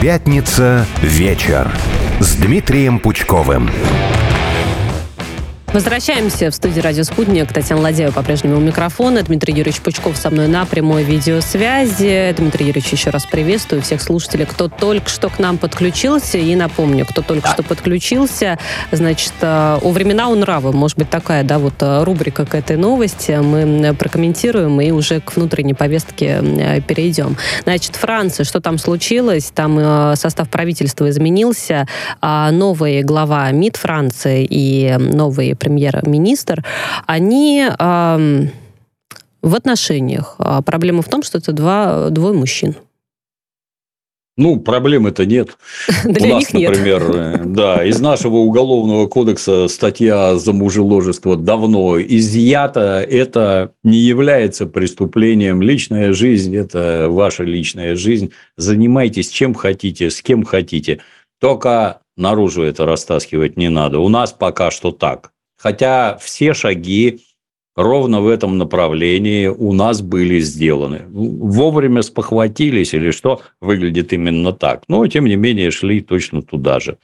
Пятница вечер с Дмитрием Пучковым. Возвращаемся в студию «Радио Спутник». Татьяна Ладеева по-прежнему у микрофона. Дмитрий Юрьевич Пучков со мной на прямой видеосвязи. Дмитрий Юрьевич, еще раз приветствую всех слушателей, кто только что к нам подключился. И напомню, кто только что подключился, значит, э, «У времена у нравы». Может быть, такая, да, вот э, рубрика к этой новости. Мы прокомментируем и уже к внутренней повестке э, перейдем. Значит, Франция, что там случилось? Там состав правительства изменился. А новый глава МИД Франции и новый премьер-министр, они в отношениях. А проблема в том, что это два, двое мужчин. Ну, проблем-то нет. Для У нас, них нет. например, э, да, из нашего уголовного кодекса статья за мужеложество давно изъята. Это не является преступлением. Личная жизнь – это ваша личная жизнь. Занимайтесь чем хотите, с кем хотите. Только наружу это растаскивать не надо. У нас пока что так. Хотя все шаги ровно в этом направлении у нас были сделаны. Вовремя спохватились или что, выглядит именно так. Но, тем не менее, шли точно туда же.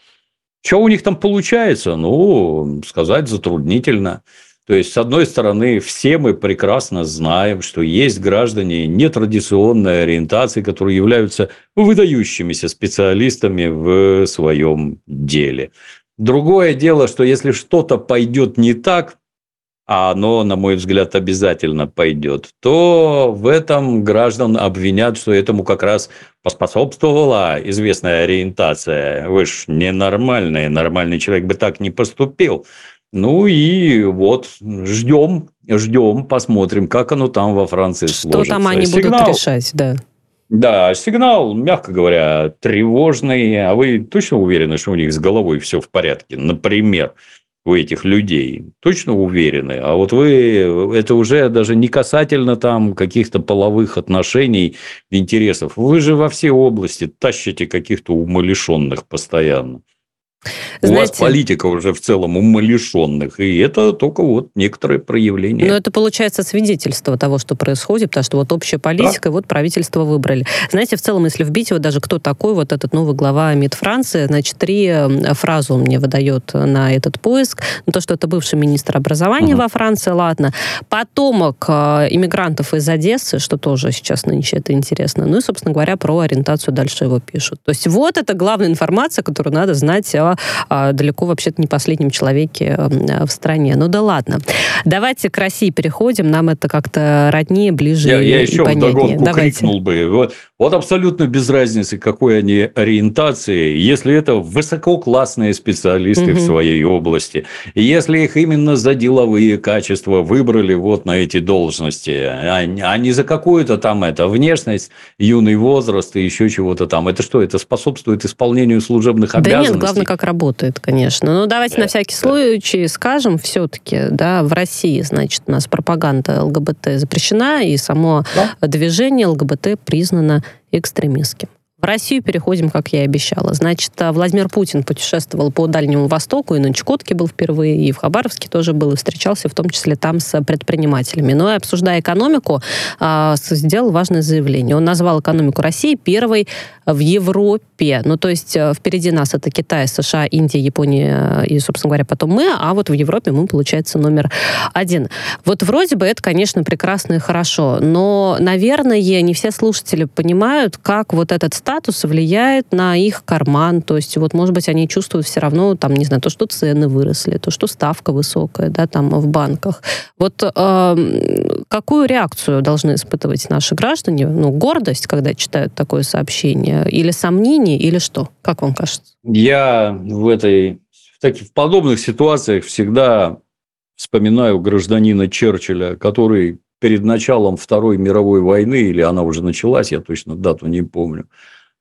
Что у них там получается? Ну, сказать затруднительно. То есть, с одной стороны, все мы прекрасно знаем, что есть граждане нетрадиционной ориентации, которые являются выдающимися специалистами в своем деле. Другое дело, что если что-то пойдет не так, а оно, на мой взгляд, обязательно пойдет, то в этом граждан обвинят, что этому как раз поспособствовала известная ориентация. Вы ж ненормальный, нормальный человек бы так не поступил. Ну и вот ждем, ждем, посмотрим, как оно там во Франции что сложится. Что там они Сигнал, будут решать, да. Да, сигнал, мягко говоря, тревожный. А вы точно уверены, что у них с головой все в порядке? Например, у этих людей точно уверены, а вот вы, это уже даже не касательно там каких-то половых отношений, интересов. Вы же во все области тащите каких-то умалишенных постоянно. Знаете, У вас политика уже в целом умалишенных, и это только вот некоторые проявления. Но это получается свидетельство того, что происходит, потому что вот общая политика, да. вот правительство выбрали. Знаете, в целом, если вбить его даже кто такой, вот этот новый глава МИД Франции, значит, три фразы он мне выдает на этот поиск. Ну, то, что это бывший министр образования угу. во Франции, ладно. Потомок э, иммигрантов из Одессы, что тоже сейчас нынче это интересно. Ну и, собственно говоря, про ориентацию дальше его пишут. То есть вот это главная информация, которую надо знать о а, далеко вообще-то не последнем человеке в стране. Ну да ладно. Давайте к России переходим. Нам это как-то роднее, ближе я, и, я еще и понятнее. крикнул бы. Вот, вот абсолютно без разницы, какой они ориентации, если это высококлассные специалисты угу. в своей области, если их именно за деловые качества выбрали вот на эти должности, а, а не за какую-то там это внешность, юный возраст и еще чего-то там. Это что, это способствует исполнению служебных да обязанностей? Да нет, главное, как работает, конечно. Но давайте да, на всякий случай скажем все-таки, да, в России, значит, у нас пропаганда ЛГБТ запрещена, и само да. движение ЛГБТ признано экстремистским. В Россию переходим, как я и обещала. Значит, а, Владимир Путин путешествовал по Дальнему Востоку, и на Чукотке был впервые, и в Хабаровске тоже был, и встречался в том числе там с предпринимателями. Но и обсуждая экономику, а, сделал важное заявление. Он назвал экономику России первой в Европе. Ну, то есть э, впереди нас это Китай, США, Индия, Япония и, собственно говоря, потом мы, а вот в Европе мы, получается, номер один. Вот вроде бы это, конечно, прекрасно и хорошо, но, наверное, не все слушатели понимают, как вот этот статус статус влияет на их карман. То есть, вот, может быть, они чувствуют все равно, там, не знаю, то, что цены выросли, то, что ставка высокая, да, там, в банках. Вот э, какую реакцию должны испытывать наши граждане? Ну, гордость, когда читают такое сообщение? Или сомнение, или что? Как вам кажется? Я в этой в таких в подобных ситуациях всегда вспоминаю гражданина Черчилля, который перед началом Второй мировой войны, или она уже началась, я точно дату не помню,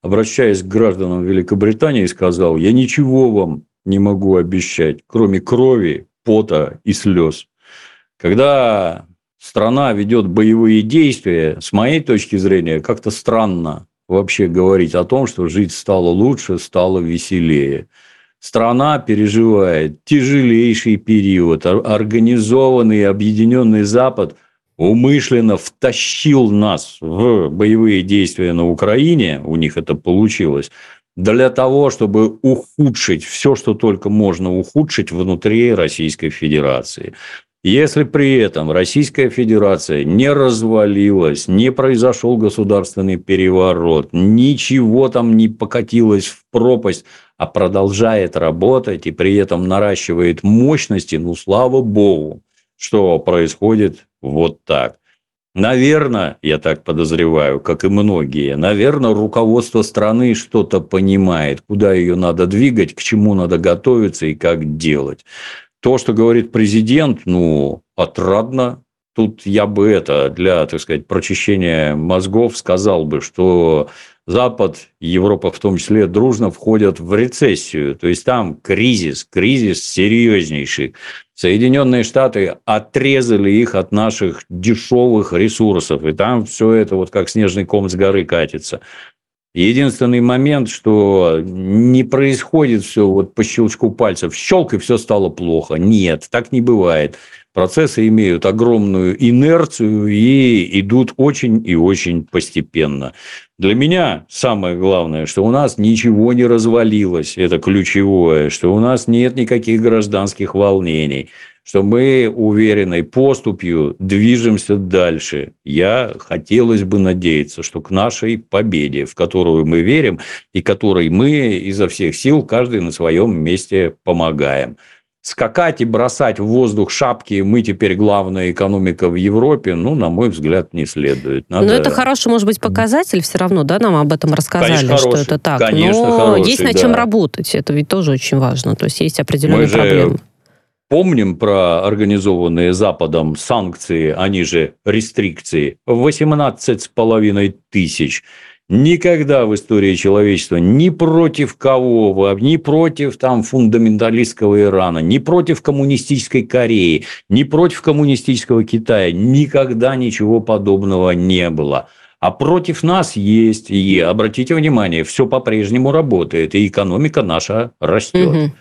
обращаясь к гражданам Великобритании, сказал, я ничего вам не могу обещать, кроме крови, пота и слез. Когда страна ведет боевые действия, с моей точки зрения, как-то странно вообще говорить о том, что жить стало лучше, стало веселее. Страна переживает тяжелейший период. Организованный объединенный Запад умышленно втащил нас в боевые действия на Украине, у них это получилось, для того, чтобы ухудшить все, что только можно ухудшить внутри Российской Федерации. Если при этом Российская Федерация не развалилась, не произошел государственный переворот, ничего там не покатилось в пропасть, а продолжает работать и при этом наращивает мощности, ну, слава богу, что происходит вот так. Наверное, я так подозреваю, как и многие, наверное, руководство страны что-то понимает, куда ее надо двигать, к чему надо готовиться и как делать. То, что говорит президент, ну, отрадно. Тут я бы это для, так сказать, прочищения мозгов сказал бы, что Запад, Европа в том числе, дружно входят в рецессию. То есть там кризис, кризис серьезнейший. Соединенные Штаты отрезали их от наших дешевых ресурсов, и там все это вот как снежный ком с горы катится. Единственный момент, что не происходит все вот по щелчку пальцев, щелк и все стало плохо. Нет, так не бывает. Процессы имеют огромную инерцию и идут очень и очень постепенно. Для меня самое главное, что у нас ничего не развалилось, это ключевое, что у нас нет никаких гражданских волнений, что мы уверенной поступью движемся дальше. Я хотелось бы надеяться, что к нашей победе, в которую мы верим и которой мы изо всех сил каждый на своем месте помогаем скакать и бросать в воздух шапки, мы теперь главная экономика в Европе, ну, на мой взгляд, не следует. Надо... Но это хороший, может быть, показатель все равно, да, нам об этом рассказали, Конечно, что хороший. это так. Конечно, Но хороший, есть над да. чем работать, это ведь тоже очень важно, то есть есть определенные Мы же проблемы. Помним про организованные Западом санкции, они же рестрикции, 18,5 тысяч. Никогда в истории человечества ни против кого, ни против там, фундаменталистского Ирана, ни против коммунистической Кореи, ни против коммунистического Китая никогда ничего подобного не было. А против нас есть, и обратите внимание, все по-прежнему работает, и экономика наша растет. Мгм.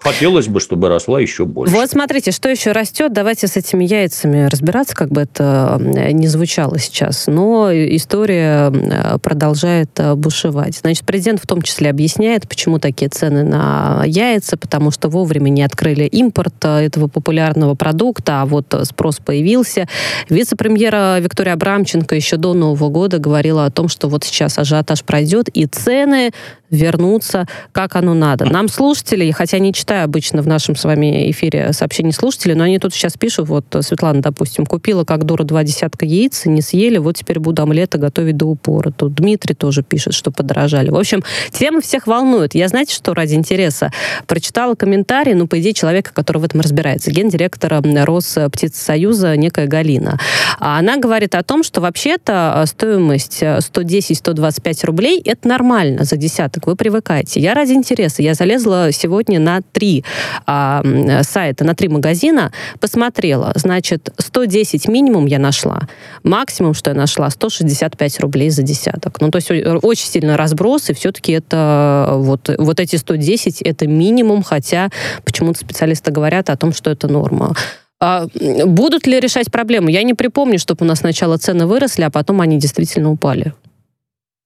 Хотелось бы, чтобы росла еще больше. Вот смотрите, что еще растет. Давайте с этими яйцами разбираться, как бы это э, не звучало сейчас. Но история э, продолжает э, бушевать. Значит, президент в том числе объясняет, почему такие цены на яйца, потому что вовремя не открыли импорт этого популярного продукта, а вот спрос появился. Вице-премьера Виктория Абрамченко еще до Нового года говорила о том, что вот сейчас ажиотаж пройдет, и цены вернутся как оно надо. Нам слушатели, хотя не читаю обычно в нашем с вами эфире сообщений слушателей, но они тут сейчас пишут, вот Светлана, допустим, купила как дура два десятка яиц, не съели, вот теперь буду омлета готовить до упора. Тут Дмитрий тоже пишет, что подорожали. В общем, тема всех волнует. Я, знаете, что ради интереса? Прочитала комментарий, ну, по идее, человека, который в этом разбирается, гендиректора Росптицесоюза некая Галина. А Она говорит о том, что вообще-то стоимость 110-125 рублей – это нормально за десяток, вы привыкаете. Я ради интереса, я залезла сегодня на три а, сайта, на три магазина, посмотрела. Значит, 110 минимум я нашла. Максимум, что я нашла, 165 рублей за десяток. Ну, то есть о- очень сильно разброс, и все-таки это вот, вот эти 110 это минимум, хотя почему-то специалисты говорят о том, что это норма. А, будут ли решать проблему? Я не припомню, чтобы у нас сначала цены выросли, а потом они действительно упали.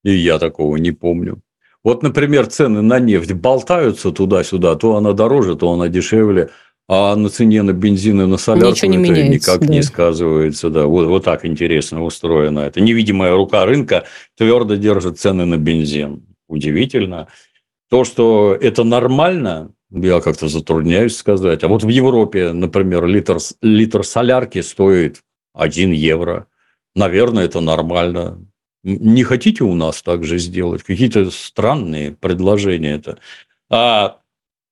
И я такого не помню. Вот, например, цены на нефть болтаются туда-сюда, то она дороже, то она дешевле, а на цене на бензин и на солярку Ничего не это меняется, никак да. не сказывается. Да. Вот, вот так интересно устроено это. Невидимая рука рынка твердо держит цены на бензин. Удивительно. То, что это нормально, я как-то затрудняюсь сказать. А вот в Европе, например, литр, литр солярки стоит 1 евро. Наверное, это нормально. Не хотите у нас так же сделать? Какие-то странные предложения это. А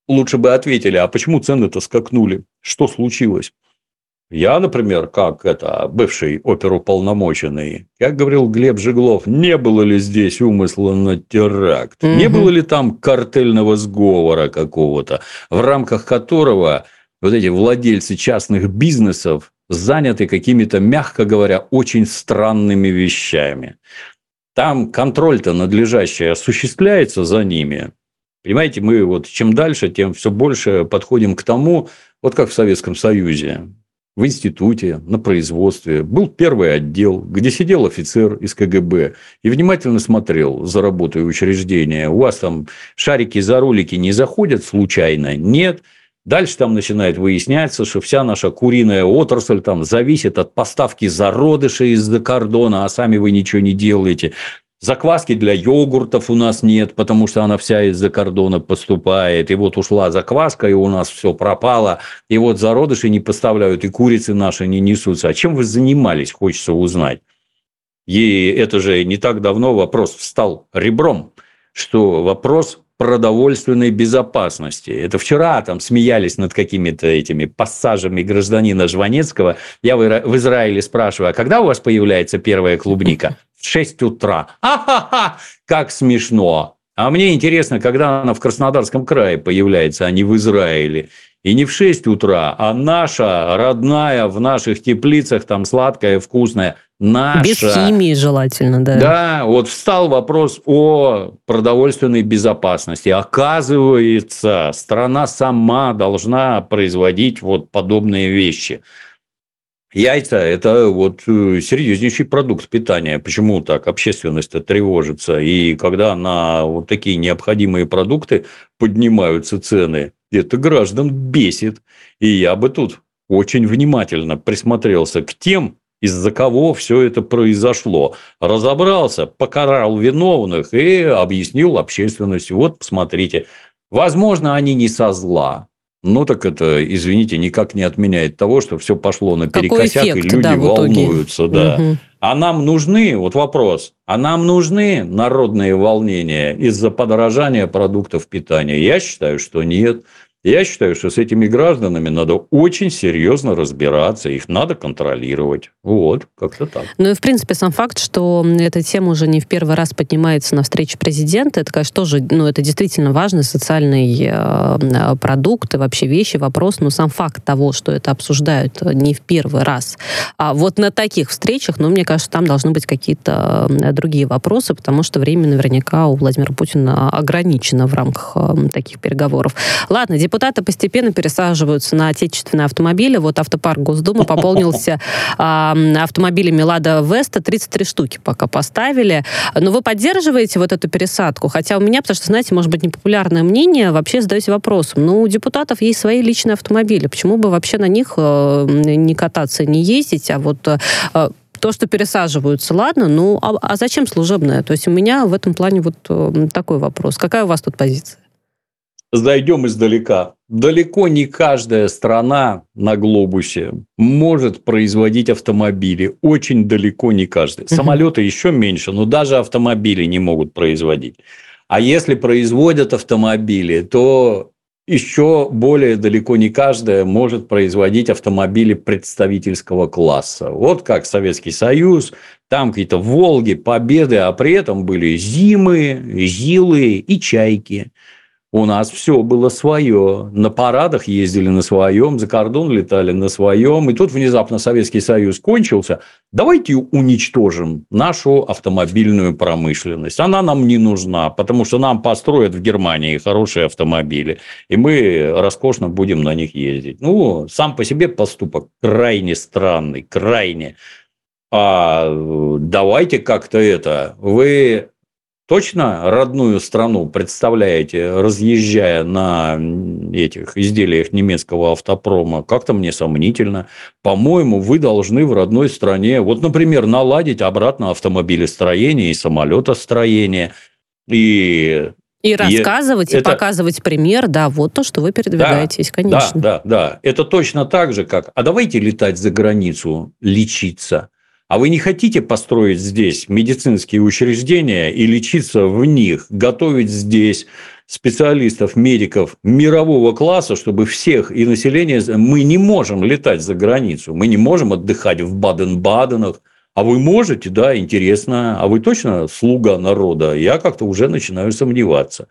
лучше бы ответили, а почему цены-то скакнули? Что случилось? Я, например, как это, бывший оперуполномоченный, как говорил Глеб Жеглов, не было ли здесь умысла на теракт? Не Мгм. было ли там картельного сговора какого-то, в рамках которого вот эти владельцы частных бизнесов заняты какими-то, мягко говоря, очень странными вещами. Там контроль-то надлежащий осуществляется за ними. Понимаете, мы вот чем дальше, тем все больше подходим к тому, вот как в Советском Союзе. в институте, на производстве, был первый отдел, где сидел офицер из КГБ и внимательно смотрел за работой учреждения. У вас там шарики за ролики не заходят случайно? Нет. Дальше там начинает выясняться, что вся наша куриная отрасль там зависит от поставки зародышей из-за кордона, а сами вы ничего не делаете. Закваски для йогуртов у нас нет, потому что она вся из-за кордона поступает. И вот ушла закваска, и у нас все пропало. И вот зародыши не поставляют, и курицы наши не несутся. А чем вы занимались, хочется узнать. И это же не так давно вопрос встал ребром, что вопрос продовольственной безопасности. Это вчера там смеялись над какими-то этими пассажами гражданина Жванецкого. Я в Израиле спрашиваю, а когда у вас появляется первая клубника? В 6 утра. А-ха-ха! Как смешно! А мне интересно, когда она в Краснодарском крае появляется, а не в Израиле. И не в 6 утра, а наша, родная, в наших теплицах, там сладкая, вкусная, наша. Без химии желательно, да. Да, вот встал вопрос о продовольственной безопасности. Оказывается, страна сама должна производить вот подобные вещи. Яйца – это вот э, серьезнейший продукт питания. Почему так общественность тревожится? И когда на вот такие необходимые продукты поднимаются цены, это граждан бесит. И я бы тут очень внимательно присмотрелся к тем, из-за кого все это произошло. Разобрался, покарал виновных и объяснил общественности. Вот, посмотрите, возможно, они не со зла, ну, так это, извините, никак не отменяет того, что все пошло наперекосяк, эффект, и люди да, волнуются. Да. Угу. А нам нужны, вот вопрос, а нам нужны народные волнения из-за подорожания продуктов питания? Я считаю, что нет. Я считаю, что с этими гражданами надо очень серьезно разбираться, их надо контролировать. Вот, как-то так. Ну и, в принципе, сам факт, что эта тема уже не в первый раз поднимается на встрече президента, это, конечно, тоже, ну, это действительно важный социальный э, продукт и вообще вещи, вопрос, но сам факт того, что это обсуждают не в первый раз. А вот на таких встречах, ну, мне кажется, там должны быть какие-то другие вопросы, потому что время наверняка у Владимира Путина ограничено в рамках э, таких переговоров. Ладно, депутаты постепенно пересаживаются на отечественные автомобили. Вот автопарк Госдумы пополнился автомобилями «Лада Веста». 33 штуки пока поставили. Но вы поддерживаете вот эту пересадку? Хотя у меня, потому что, знаете, может быть, непопулярное мнение, вообще задаюсь вопросом. Ну, у депутатов есть свои личные автомобили. Почему бы вообще на них э, не кататься, не ездить, а вот э, то, что пересаживаются, ладно, ну а, а зачем служебное? То есть у меня в этом плане вот э, такой вопрос. Какая у вас тут позиция? Зайдем издалека. Далеко не каждая страна на глобусе может производить автомобили. Очень далеко не каждая. Самолеты еще меньше, но даже автомобили не могут производить. А если производят автомобили, то еще более далеко не каждая может производить автомобили представительского класса. Вот как Советский Союз, там какие-то Волги, Победы, а при этом были Зимы, Зилы и Чайки. У нас все было свое. На парадах ездили на своем, за кордон летали на своем. И тут внезапно Советский Союз кончился. Давайте уничтожим нашу автомобильную промышленность. Она нам не нужна, потому что нам построят в Германии хорошие автомобили. И мы роскошно будем на них ездить. Ну, сам по себе поступок крайне странный, крайне. А давайте как-то это. Вы точно родную страну представляете, разъезжая на этих изделиях немецкого автопрома, как-то мне сомнительно. По-моему, вы должны в родной стране, вот, например, наладить обратно автомобилестроение и самолетостроение. И и рассказывать, и, и показывать пример, да, вот то, что вы передвигаетесь, да, конечно. Да, да, да. Это точно так же, как, а давайте летать за границу, лечиться. А вы не хотите построить здесь медицинские учреждения и лечиться в них, готовить здесь специалистов, медиков мирового класса, чтобы всех и население... Мы не можем летать за границу, мы не можем отдыхать в Баден-Баденах, а вы можете, да, интересно. А вы точно слуга народа? Я как-то уже начинаю сомневаться.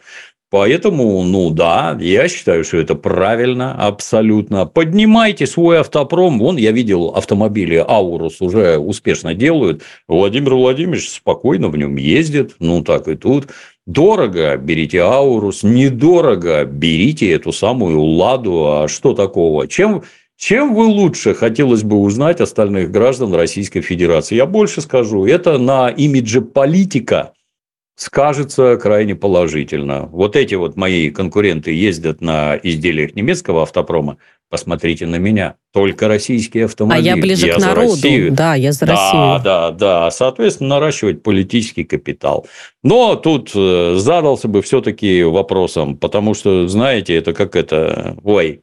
Поэтому, ну да, я считаю, что это правильно, абсолютно. Поднимайте свой автопром. Вон, я видел автомобили Аурус уже успешно делают. Владимир Владимирович спокойно в нем ездит. Ну, так и тут. Дорого, берите Аурус. Недорого, берите эту самую Ладу. А что такого? Чем, Чем вы лучше, хотелось бы узнать остальных граждан Российской Федерации? Я больше скажу, это на имидже политика скажется крайне положительно. Вот эти вот мои конкуренты ездят на изделиях немецкого автопрома, посмотрите на меня, только российские автомобили. А я ближе я к народу, Россию. да, я за да, Россию. Да, да, соответственно, наращивать политический капитал. Но тут э, задался бы все-таки вопросом, потому что, знаете, это как это, ой,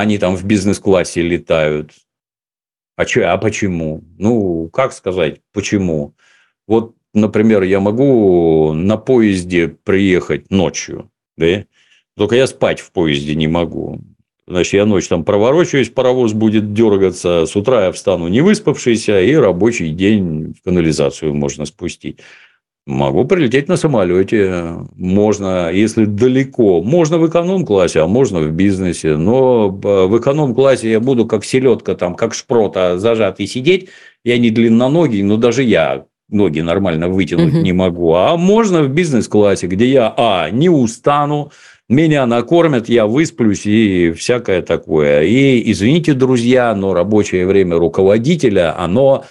они там в бизнес-классе летают. А, че, а почему? Ну, как сказать, почему? Вот, например, я могу на поезде приехать ночью, да? Только я спать в поезде не могу. Значит, я ночь там проворочаюсь, паровоз будет дергаться, с утра я встану не выспавшийся, и рабочий день в канализацию можно спустить. Могу прилететь на самолете. Можно, если далеко. Можно в эконом-классе, а можно в бизнесе. Но в эконом-классе я буду как селедка, там, как шпрота зажатый сидеть. Я не длинноногий, но даже я ноги нормально вытянуть угу. не могу. А можно в бизнес-классе, где я, а, не устану, меня накормят, я высплюсь и всякое такое. И, извините, друзья, но рабочее время руководителя, оно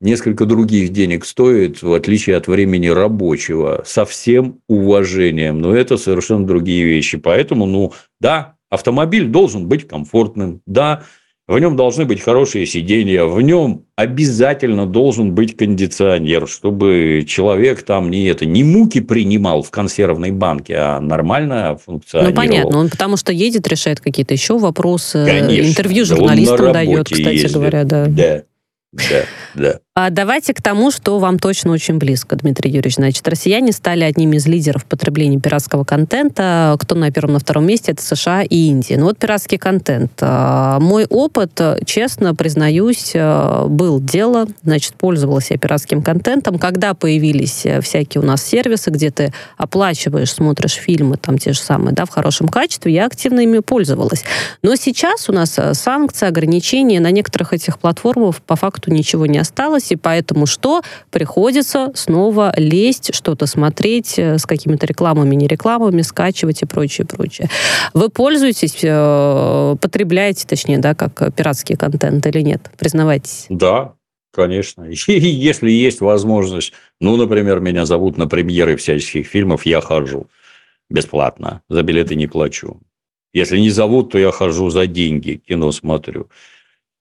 несколько других денег стоит, в отличие от времени рабочего, со всем уважением. Но это совершенно другие вещи. Поэтому, ну, да, автомобиль должен быть комфортным, да, в нем должны быть хорошие сиденья, в нем обязательно должен быть кондиционер, чтобы человек там не это не муки принимал в консервной банке, а нормально функционировал. Ну понятно, он потому что едет, решает какие-то еще вопросы, Конечно. интервью журналистам да дает, кстати ездит. говоря, да. Да, да, да. А давайте к тому, что вам точно очень близко, Дмитрий Юрьевич. Значит, россияне стали одними из лидеров потребления пиратского контента. Кто на первом, на втором месте, это США и Индия. Ну вот пиратский контент. А, мой опыт, честно признаюсь, а, был дело. Значит, пользовалась я пиратским контентом. Когда появились всякие у нас сервисы, где ты оплачиваешь, смотришь фильмы, там те же самые, да, в хорошем качестве, я активно ими пользовалась. Но сейчас у нас санкции, ограничения на некоторых этих платформах по факту ничего не осталось и поэтому что? Приходится снова лезть, что-то смотреть э, с какими-то рекламами, не рекламами, скачивать и прочее, прочее. Вы пользуетесь, э, потребляете, точнее, да, как пиратский контент или нет? Признавайтесь. Да, Конечно. Если есть возможность, ну, например, меня зовут на премьеры всяческих фильмов, я хожу бесплатно, за билеты не плачу. Если не зовут, то я хожу за деньги, кино смотрю.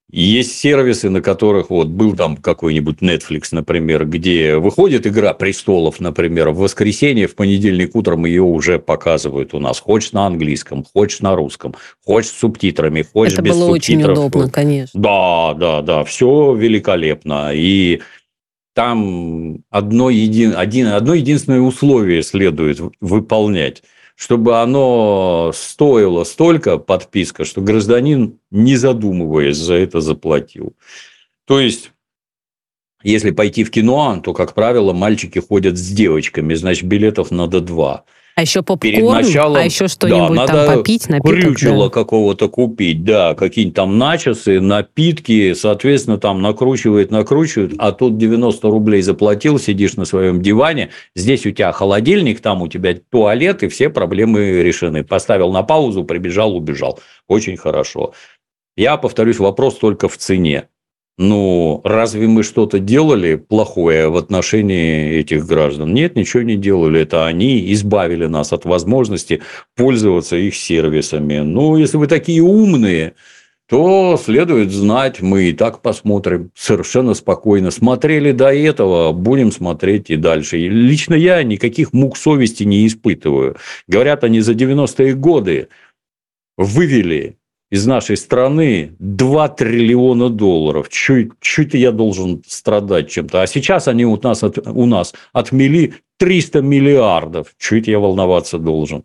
Есть сервисы, на которых вот был там какой-нибудь Netflix, например, где выходит игра престолов, например, в воскресенье, в понедельник утром ее уже показывают у нас. Хочешь на английском, хочешь на русском, хочешь с субтитрами, хочешь Это без было субтитров. очень удобно, конечно. Да, да, да, все великолепно. И там одно, един, один, одно единственное условие следует выполнять – чтобы оно стоило столько, подписка, что гражданин, не задумываясь, за это заплатил. То есть, если пойти в кино, то, как правило, мальчики ходят с девочками, значит, билетов надо два – а еще попкорн, Перед началом, а еще что-нибудь да, там попить, напиток. Крючело да. какого-то купить, да, какие-нибудь там начосы, напитки, соответственно, там накручивает, накручивает, а тут 90 рублей заплатил, сидишь на своем диване, здесь у тебя холодильник, там у тебя туалет, и все проблемы решены. Поставил на паузу, прибежал, убежал. Очень хорошо. Я повторюсь, вопрос только в цене. Ну, разве мы что-то делали плохое в отношении этих граждан? Нет, ничего не делали. Это они избавили нас от возможности пользоваться их сервисами. Ну, если вы такие умные, то следует знать, мы и так посмотрим совершенно спокойно. Смотрели до этого, будем смотреть и дальше. И лично я никаких мук совести не испытываю. Говорят, они за 90-е годы вывели из нашей страны 2 триллиона долларов. Чуть-чуть я должен страдать чем-то. А сейчас они у нас, от, у нас отмели 300 миллиардов. Чуть я волноваться должен.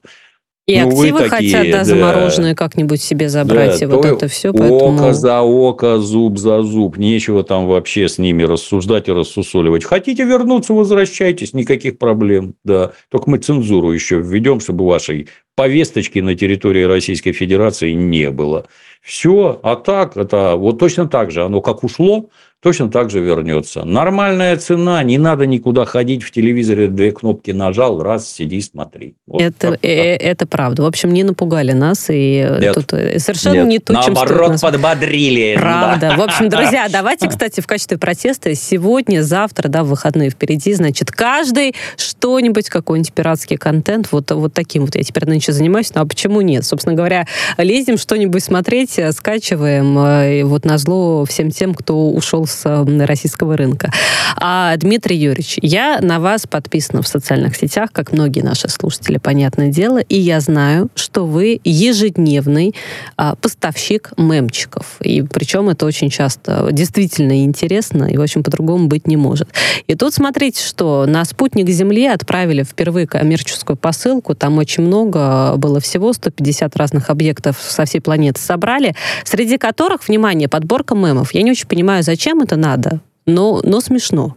И ну, активы такие, хотят, да, замороженные как-нибудь себе забрать, да, и вот это все. Поэтому... Око за око, зуб за зуб. Нечего там вообще с ними рассуждать и рассусоливать. Хотите вернуться, возвращайтесь, никаких проблем. Да. Только мы цензуру еще введем, чтобы вашей повесточки на территории Российской Федерации не было. Все, а так, это вот точно так же, оно как ушло, точно так же вернется. Нормальная цена, не надо никуда ходить, в телевизоре две кнопки нажал, раз, сиди, смотри. Вот это, э, это правда. В общем, не напугали нас, и Нет. тут э, совершенно Нет. не то, чем Наоборот, нас... подбодрили. Правда. Да. В общем, друзья, давайте, кстати, в качестве протеста сегодня, завтра, да, выходные впереди, значит, каждый что-нибудь, какой-нибудь пиратский контент, вот, вот таким вот я теперь нынче занимаюсь, ну а почему нет? Собственно говоря, лезем что-нибудь смотреть, скачиваем, э, и вот на зло всем тем, кто ушел с российского рынка. А, Дмитрий Юрьевич, я на вас подписана в социальных сетях, как многие наши слушатели, понятное дело, и я знаю, что вы ежедневный а, поставщик мемчиков. И причем это очень часто действительно интересно, и, в общем, по-другому быть не может. И тут смотрите, что на спутник Земли отправили впервые коммерческую посылку, там очень много было всего, 150 разных объектов со всей планеты собрали, среди которых, внимание, подборка мемов. Я не очень понимаю, зачем это надо, но, но смешно.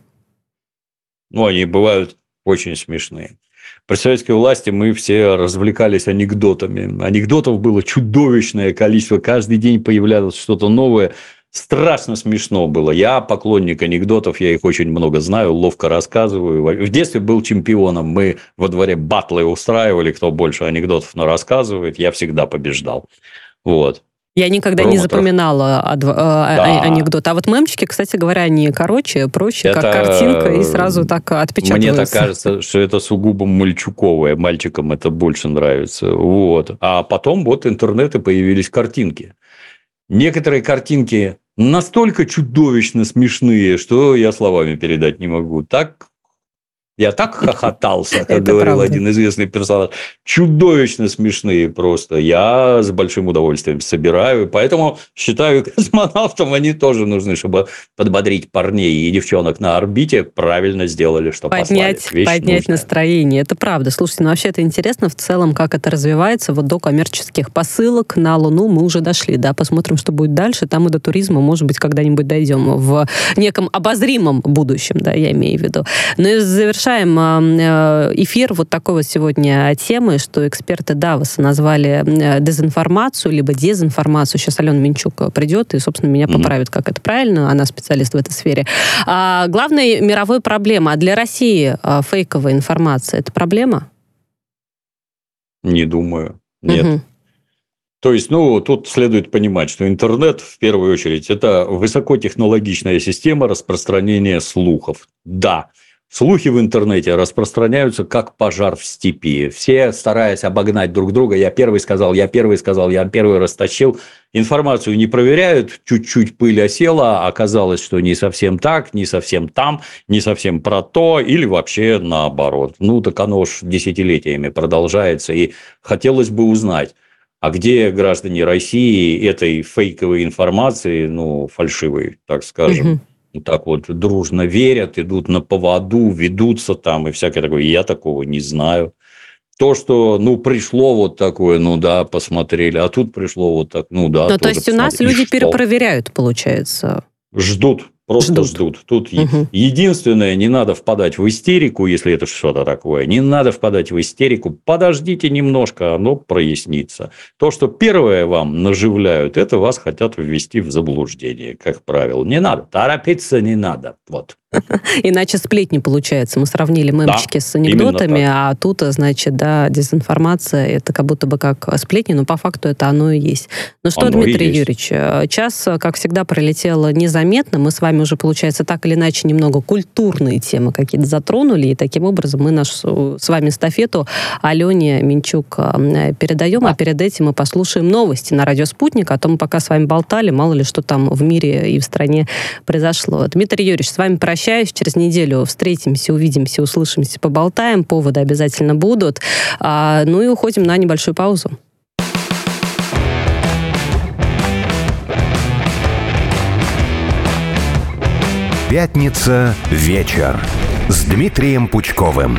Ну, они бывают очень смешные. При советской власти мы все развлекались анекдотами. Анекдотов было чудовищное количество. Каждый день появлялось что-то новое. Страшно смешно было. Я поклонник анекдотов, я их очень много знаю, ловко рассказываю. В детстве был чемпионом. Мы во дворе батлы устраивали, кто больше анекдотов но рассказывает. Я всегда побеждал. Вот. Я никогда Рома не запоминала ад... Э, а, да. анекдот. А вот мемчики, кстати говоря, они короче, проще, это... как картинка, и сразу так отпечатываются. Мне так кажется, что это сугубо мальчуковое. Мальчикам это больше нравится. Вот. А потом вот интернеты появились картинки. Некоторые картинки настолько чудовищно смешные, что я словами передать не могу. Так я так хохотался, как говорил один известный персонаж. Чудовищно смешные просто. Я с большим удовольствием собираю. Поэтому считаю, космонавтам они тоже нужны, чтобы подбодрить парней и девчонок на орбите. Правильно сделали, что поднять, послали. поднять настроение. Это правда. Слушайте, ну вообще это интересно в целом, как это развивается. Вот до коммерческих посылок на Луну мы уже дошли. Да, посмотрим, что будет дальше. Там и до туризма, может быть, когда-нибудь дойдем в неком обозримом будущем, да, я имею в виду. Но и завершая завершаем э, эфир вот такой вот сегодня темы, что эксперты Давоса назвали э, дезинформацию, либо дезинформацию. Сейчас Алена Минчук придет и, собственно, меня поправит, как это правильно. Она специалист в этой сфере. А главная мировая проблема. А для России а, фейковая информация – это проблема? Не думаю. Нет. Угу. То есть, ну, тут следует понимать, что интернет, в первую очередь, это высокотехнологичная система распространения слухов. Да, Слухи в интернете распространяются как пожар в степи. Все, стараясь обогнать друг друга, я первый сказал, я первый сказал, я первый растащил. Информацию не проверяют, чуть-чуть пыль осела, оказалось, что не совсем так, не совсем там, не совсем про то, или вообще наоборот. Ну, так оно уж десятилетиями продолжается, и хотелось бы узнать, а где граждане России этой фейковой информации, ну, фальшивой, так скажем, так вот дружно верят, идут на поводу, ведутся там и всякое такое. Я такого не знаю. То, что, ну, пришло вот такое, ну да, посмотрели, а тут пришло вот так, ну да. Ну, то есть у нас люди перепроверяют, получается. Ждут. Просто ждут. ждут. Тут угу. единственное, не надо впадать в истерику, если это что-то такое. Не надо впадать в истерику. Подождите немножко, оно прояснится. То, что первое вам наживляют, это вас хотят ввести в заблуждение, как правило. Не надо. Торопиться не надо. Вот. Иначе сплетни получается. Мы сравнили мемчики да, с анекдотами, а тут, значит, да, дезинформация, это как будто бы как сплетни, но по факту это оно и есть. Ну что, оно Дмитрий Юрьевич, э, час, как всегда, пролетел незаметно. Мы с вами уже, получается, так или иначе немного культурные темы какие-то затронули, и таким образом мы нашу с вами стафету Алене Минчук э, передаем, а, а перед этим мы послушаем новости на радио «Спутник», о том, пока с вами болтали, мало ли что там в мире и в стране произошло. Дмитрий Юрьевич, с вами прощаюсь прощаюсь. Через неделю встретимся, увидимся, услышимся, поболтаем. Поводы обязательно будут. А, ну и уходим на небольшую паузу. Пятница вечер с Дмитрием Пучковым.